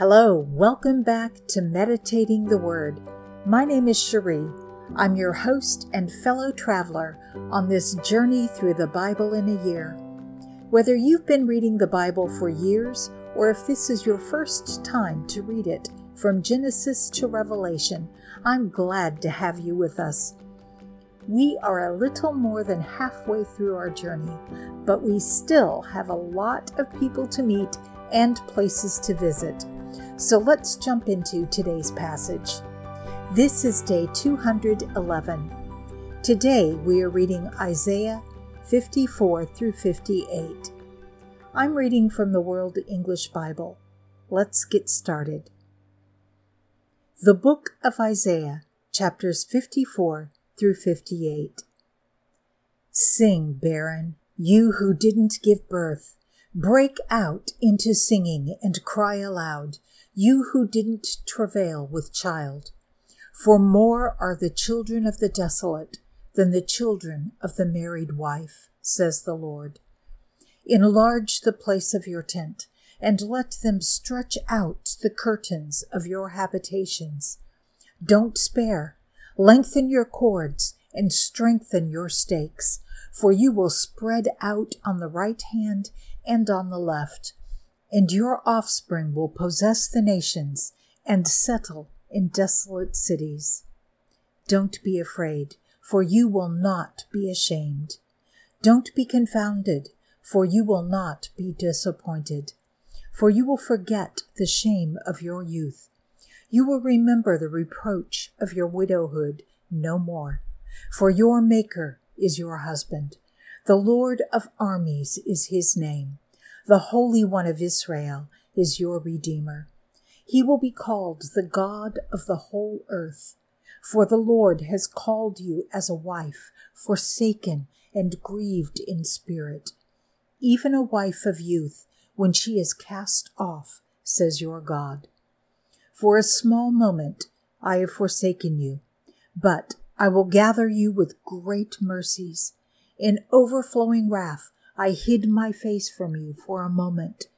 Hello, welcome back to Meditating the Word. My name is Cherie. I'm your host and fellow traveler on this journey through the Bible in a year. Whether you've been reading the Bible for years or if this is your first time to read it from Genesis to Revelation, I'm glad to have you with us. We are a little more than halfway through our journey, but we still have a lot of people to meet and places to visit. So let's jump into today's passage. This is day 211. Today we are reading Isaiah 54 through 58. I'm reading from the World English Bible. Let's get started. The Book of Isaiah, chapters 54 through 58. Sing, barren, you who didn't give birth. Break out into singing and cry aloud you who didn't travail with child. For more are the children of the desolate than the children of the married wife, says the Lord. Enlarge the place of your tent, and let them stretch out the curtains of your habitations. Don't spare. Lengthen your cords and strengthen your stakes, for you will spread out on the right hand and on the left and your offspring will possess the nations and settle in desolate cities. Don't be afraid, for you will not be ashamed. Don't be confounded, for you will not be disappointed. For you will forget the shame of your youth. You will remember the reproach of your widowhood no more. For your Maker is your husband. The Lord of armies is his name. The Holy One of Israel is your Redeemer. He will be called the God of the whole earth. For the Lord has called you as a wife, forsaken and grieved in spirit, even a wife of youth when she is cast off, says your God. For a small moment I have forsaken you, but I will gather you with great mercies. In overflowing wrath I hid my face from you for a moment,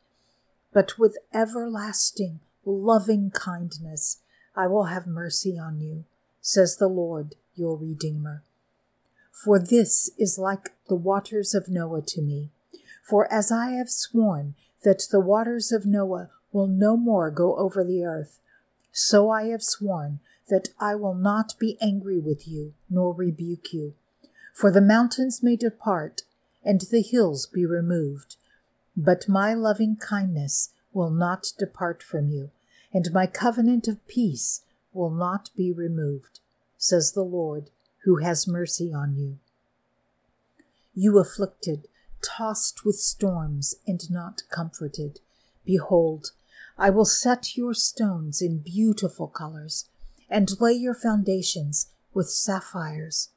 but with everlasting, loving kindness I will have mercy on you, says the Lord your Redeemer. For this is like the waters of Noah to me. For as I have sworn that the waters of Noah will no more go over the earth, so I have sworn that I will not be angry with you, nor rebuke you. For the mountains may depart and the hills be removed. But my loving kindness will not depart from you, and my covenant of peace will not be removed, says the Lord, who has mercy on you. You afflicted, tossed with storms, and not comforted, behold, I will set your stones in beautiful colors, and lay your foundations with sapphires.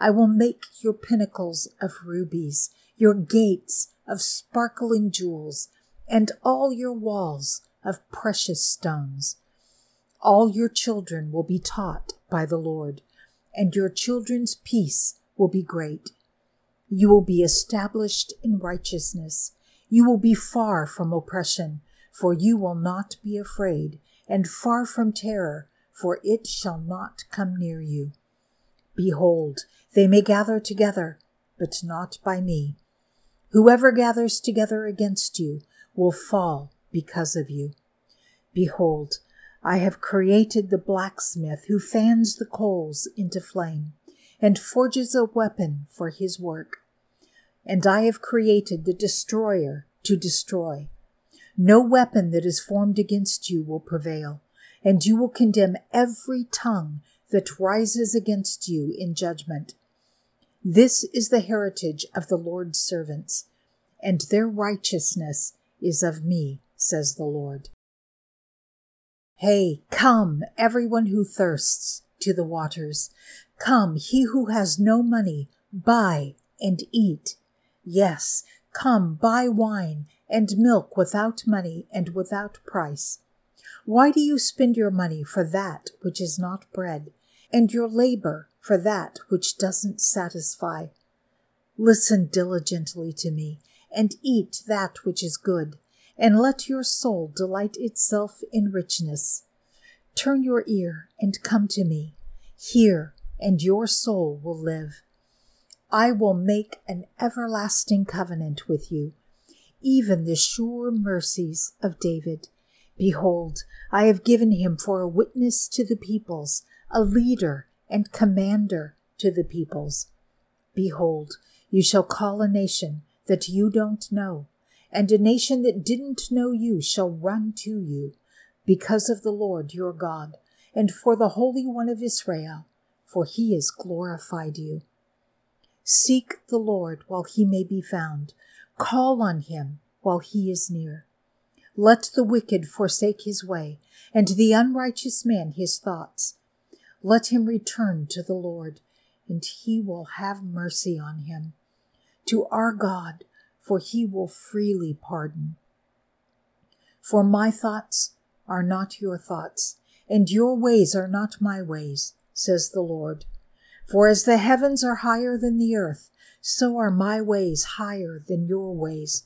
I will make your pinnacles of rubies, your gates of sparkling jewels, and all your walls of precious stones. All your children will be taught by the Lord, and your children's peace will be great. You will be established in righteousness. You will be far from oppression, for you will not be afraid, and far from terror, for it shall not come near you. Behold, they may gather together, but not by me. Whoever gathers together against you will fall because of you. Behold, I have created the blacksmith who fans the coals into flame and forges a weapon for his work. And I have created the destroyer to destroy. No weapon that is formed against you will prevail, and you will condemn every tongue that rises against you in judgment. This is the heritage of the Lord's servants, and their righteousness is of me, says the Lord. Hey, come, everyone who thirsts, to the waters. Come, he who has no money, buy and eat. Yes, come, buy wine and milk without money and without price. Why do you spend your money for that which is not bread, and your labor for that which doesn't satisfy. Listen diligently to me, and eat that which is good, and let your soul delight itself in richness. Turn your ear and come to me. Hear, and your soul will live. I will make an everlasting covenant with you, even the sure mercies of David. Behold, I have given him for a witness to the peoples, a leader and commander to the peoples. Behold, you shall call a nation that you don't know, and a nation that didn't know you shall run to you, because of the Lord your God, and for the Holy One of Israel, for he has glorified you. Seek the Lord while he may be found, call on him while he is near. Let the wicked forsake his way, and the unrighteous man his thoughts. Let him return to the Lord, and he will have mercy on him to our God, for he will freely pardon. For my thoughts are not your thoughts, and your ways are not my ways, says the Lord. For as the heavens are higher than the earth, so are my ways higher than your ways,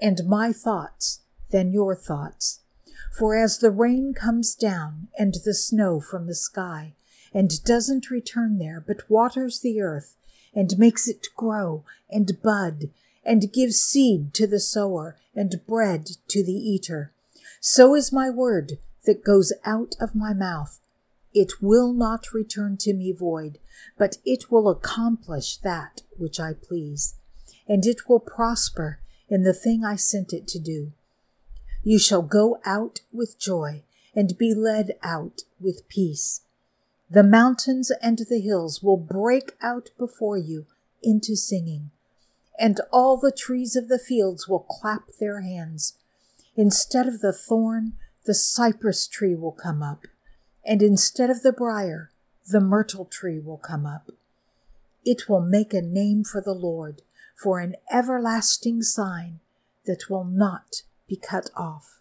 and my thoughts than your thoughts. For as the rain comes down and the snow from the sky, and doesn't return there, but waters the earth and makes it grow and bud and gives seed to the sower and bread to the eater. So is my word that goes out of my mouth. It will not return to me void, but it will accomplish that which I please, and it will prosper in the thing I sent it to do. You shall go out with joy and be led out with peace. The mountains and the hills will break out before you into singing, and all the trees of the fields will clap their hands. Instead of the thorn, the cypress tree will come up, and instead of the brier, the myrtle tree will come up. It will make a name for the Lord, for an everlasting sign that will not be cut off.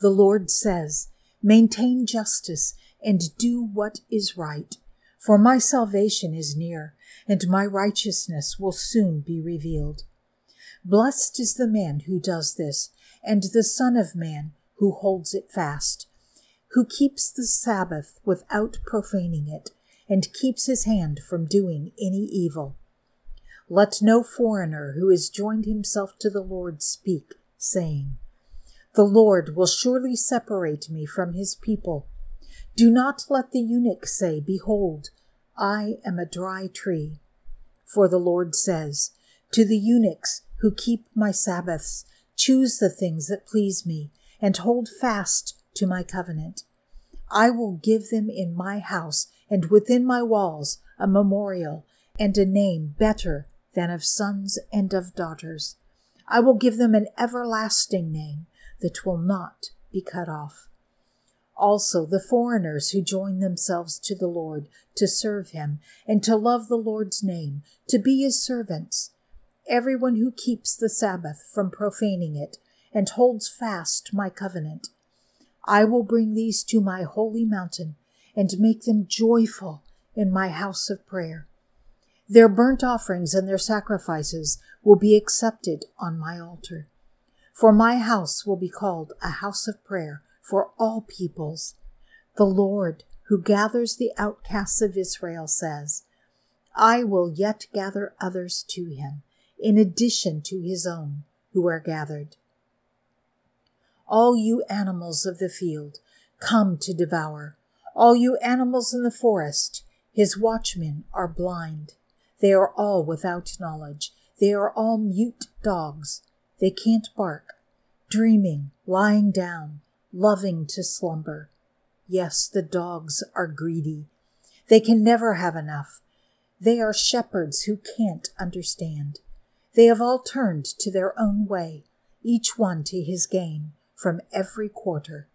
The Lord says, Maintain justice and do what is right. For my salvation is near, and my righteousness will soon be revealed. Blessed is the man who does this, and the Son of Man who holds it fast, who keeps the Sabbath without profaning it, and keeps his hand from doing any evil. Let no foreigner who has joined himself to the Lord speak, saying, The Lord will surely separate me from his people do not let the eunuch say, Behold, I am a dry tree. For the Lord says, To the eunuchs who keep my Sabbaths, choose the things that please me, and hold fast to my covenant. I will give them in my house and within my walls a memorial and a name better than of sons and of daughters. I will give them an everlasting name that will not be cut off also the foreigners who join themselves to the Lord to serve him and to love the Lord's name, to be his servants. Everyone who keeps the Sabbath from profaning it and holds fast my covenant. I will bring these to my holy mountain and make them joyful in my house of prayer. Their burnt offerings and their sacrifices will be accepted on my altar. For my house will be called a house of prayer for all peoples. The Lord, who gathers the outcasts of Israel, says, I will yet gather others to him, in addition to his own, who are gathered. All you animals of the field, come to devour. All you animals in the forest, his watchmen are blind. They are all without knowledge. They are all mute dogs. They can't bark. Dreaming, lying down, loving to slumber. Yes, the dogs are greedy. They can never have enough. They are shepherds who can't understand. They have all turned to their own way, each one to his gain, from every quarter.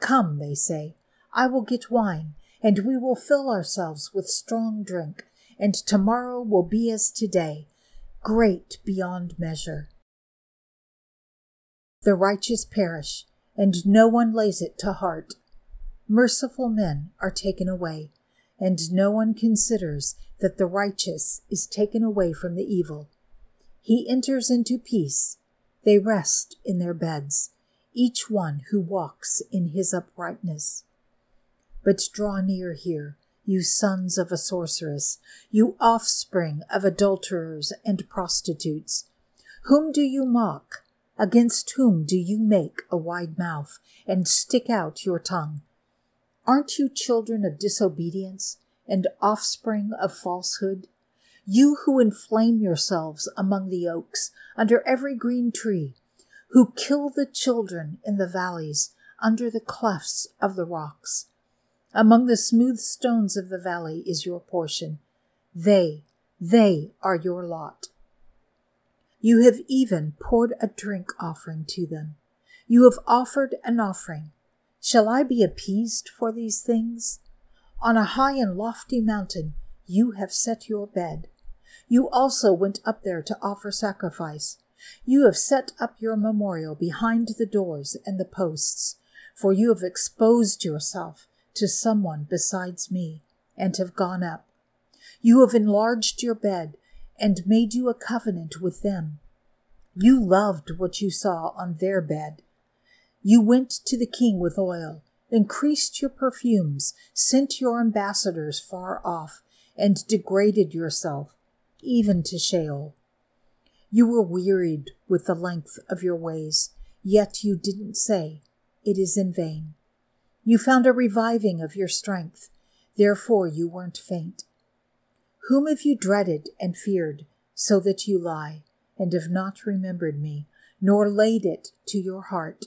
Come, they say, I will get wine, and we will fill ourselves with strong drink, and tomorrow will be as today, great beyond measure. The righteous perish, and no one lays it to heart. Merciful men are taken away, and no one considers that the righteous is taken away from the evil. He enters into peace, They rest in their beds, each one who walks in his uprightness. But draw near here, you sons of a sorceress, you offspring of adulterers and prostitutes. Whom do you mock? Against whom do you make a wide mouth and stick out your tongue? Aren't you children of disobedience and offspring of falsehood? You who inflame yourselves among the oaks, under every green tree, who kill the children in the valleys, under the clefts of the rocks. Among the smooth stones of the valley is your portion. They, they are your lot. You have even poured a drink offering to them. You have offered an offering. Shall I be appeased for these things? On a high and lofty mountain you have set your bed. You also went up there to offer sacrifice. You have set up your memorial behind the doors and the posts, for you have exposed yourself to someone besides me, and have gone up. You have enlarged your bed, and made you a covenant with them. You loved what you saw on their bed. You went to the king with oil, increased your perfumes, sent your ambassadors far off, and degraded yourself, even to Sheol. You were wearied with the length of your ways, yet you didn't say, It is in vain. You found a reviving of your strength, therefore you weren't faint. Whom have you dreaded and feared, so that you lie, and have not remembered me, nor laid it to your heart?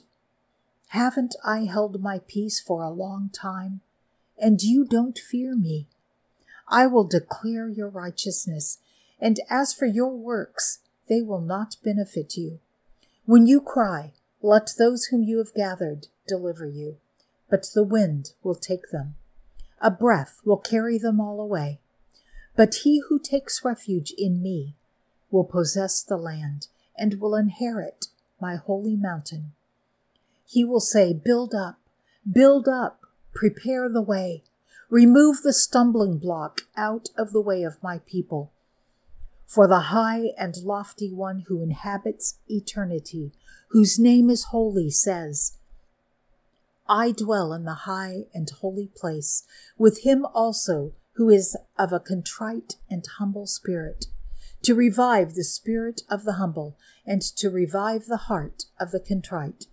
Haven't I held my peace for a long time, and you don't fear me? I will declare your righteousness, and as for your works, they will not benefit you. When you cry, let those whom you have gathered deliver you but the wind will take them. A breath will carry them all away. But he who takes refuge in me will possess the land and will inherit my holy mountain. He will say, Build up, build up, prepare the way, remove the stumbling block out of the way of my people. For the high and lofty one who inhabits eternity, whose name is holy, says, I dwell in the high and holy place with him also who is of a contrite and humble spirit, to revive the spirit of the humble and to revive the heart of the contrite.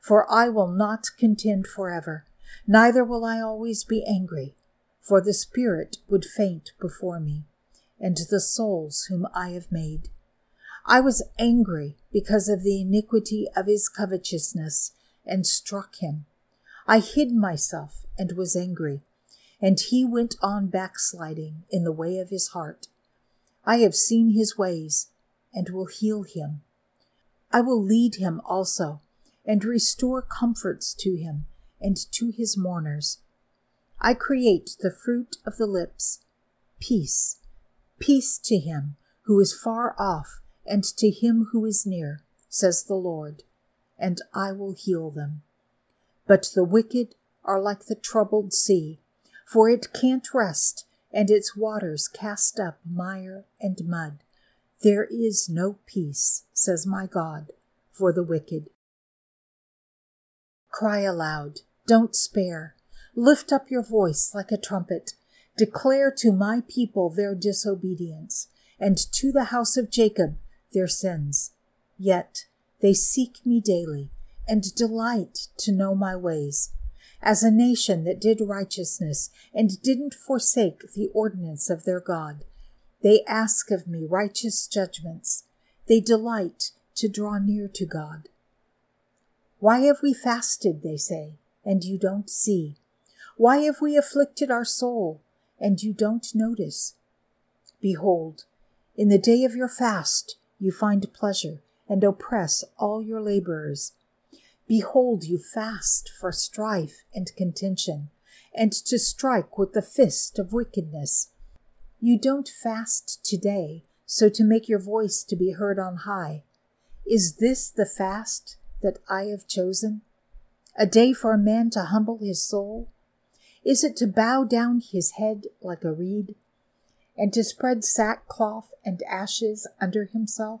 For I will not contend forever, neither will I always be angry, for the spirit would faint before me, and the souls whom I have made. I was angry because of the iniquity of his covetousness, and struck him I hid myself and was angry, and he went on backsliding in the way of his heart. I have seen his ways and will heal him. I will lead him also and restore comforts to him and to his mourners. I create the fruit of the lips, peace, peace to him who is far off and to him who is near, says the Lord, and I will heal them. But the wicked are like the troubled sea, for it can't rest, and its waters cast up mire and mud. There is no peace, says my God, for the wicked. Cry aloud, don't spare. Lift up your voice like a trumpet. Declare to my people their disobedience, and to the house of Jacob their sins. Yet they seek me daily and delight to know my ways. As a nation that did righteousness and didn't forsake the ordinance of their God, they ask of me righteous judgments. They delight to draw near to God. Why have we fasted, they say, and you don't see? Why have we afflicted our soul, and you don't notice? Behold, in the day of your fast you find pleasure and oppress all your laborers. Behold, you fast for strife and contention, and to strike with the fist of wickedness. You don't fast today, so to make your voice to be heard on high. Is this the fast that I have chosen? A day for a man to humble his soul? Is it to bow down his head like a reed, and to spread sackcloth and ashes under himself?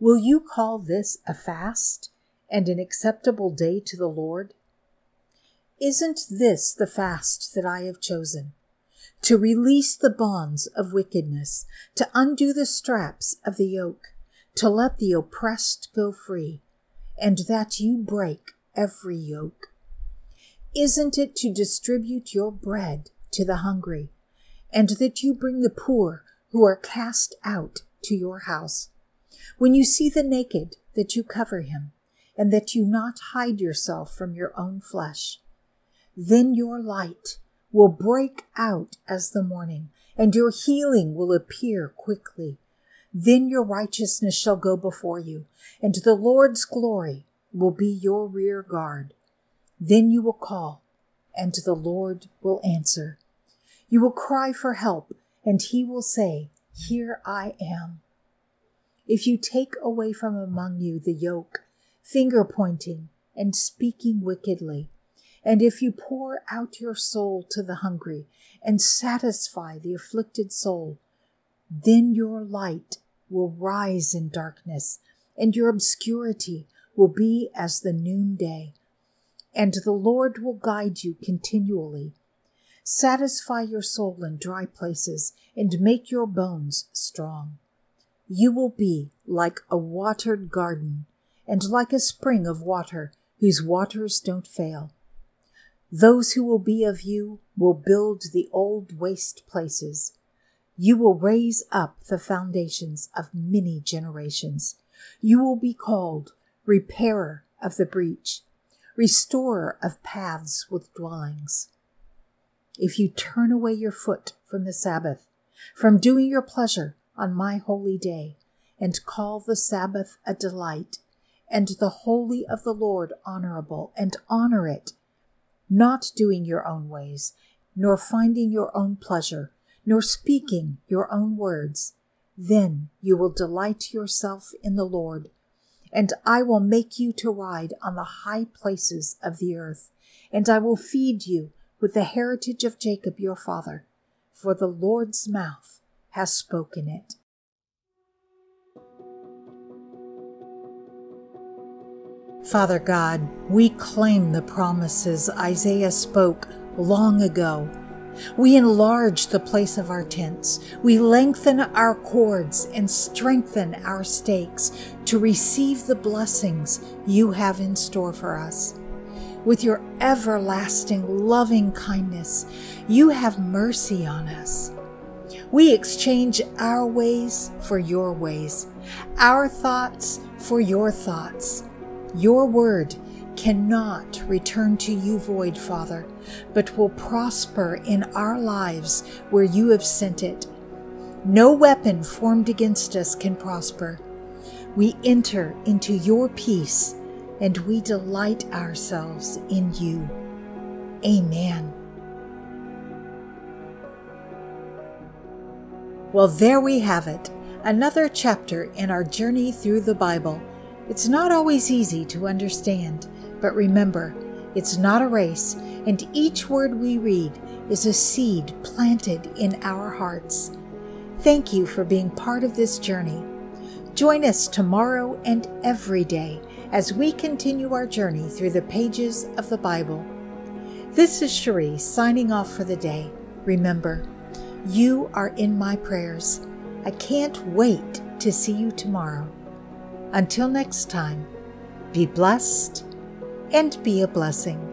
Will you call this a fast and an acceptable day to the Lord? Isn't this the fast that I have chosen? To release the bonds of wickedness, to undo the straps of the yoke, to let the oppressed go free, and that you break every yoke. Isn't it to distribute your bread to the hungry, and that you bring the poor who are cast out to your house? When you see the naked, that you cover him, and that you not hide yourself from your own flesh. Then your light will break out as the morning, and your healing will appear quickly. Then your righteousness shall go before you, and the Lord's glory will be your rear guard. Then you will call, and the Lord will answer. You will cry for help, and he will say, Here I am. If you take away from among you the yoke, finger pointing, and speaking wickedly, and if you pour out your soul to the hungry and satisfy the afflicted soul, then your light will rise in darkness, and your obscurity will be as the noonday and the Lord will guide you continually. Satisfy your soul in dry places and make your bones strong. You will be like a watered garden and like a spring of water whose waters don't fail. Those who will be of you will build the old waste places. You will raise up the foundations of many generations. You will be called repairer of the breach restorer of paths with dwellings. If you turn away your foot from the Sabbath, from doing your pleasure on my holy day, and call the Sabbath a delight, and the holy of the Lord honorable, and honor it, not doing your own ways, nor finding your own pleasure, nor speaking your own words, then you will delight yourself in the Lord and I will make you to ride on the high places of the earth, and I will feed you with the heritage of Jacob your father, for the Lord's mouth has spoken it. Father God, we claim the promises Isaiah spoke long ago we enlarge the place of our tents. We lengthen our cords and strengthen our stakes to receive the blessings you have in store for us. With your everlasting loving kindness, you have mercy on us. We exchange our ways for your ways, our thoughts for your thoughts. Your word cannot return to you void, Father, but will prosper in our lives where you have sent it. No weapon formed against us can prosper. We enter into your peace and we delight ourselves in you. Amen. Well, there we have it, another chapter in our journey through the Bible. It's not always easy to understand but remember, it's not a race, and each word we read is a seed planted in our hearts. Thank you for being part of this journey. Join us tomorrow and every day as we continue our journey through the pages of the Bible. This is Cherie signing off for the day. Remember, you are in my prayers. I can't wait to see you tomorrow. Until next time, be blessed and be a blessing.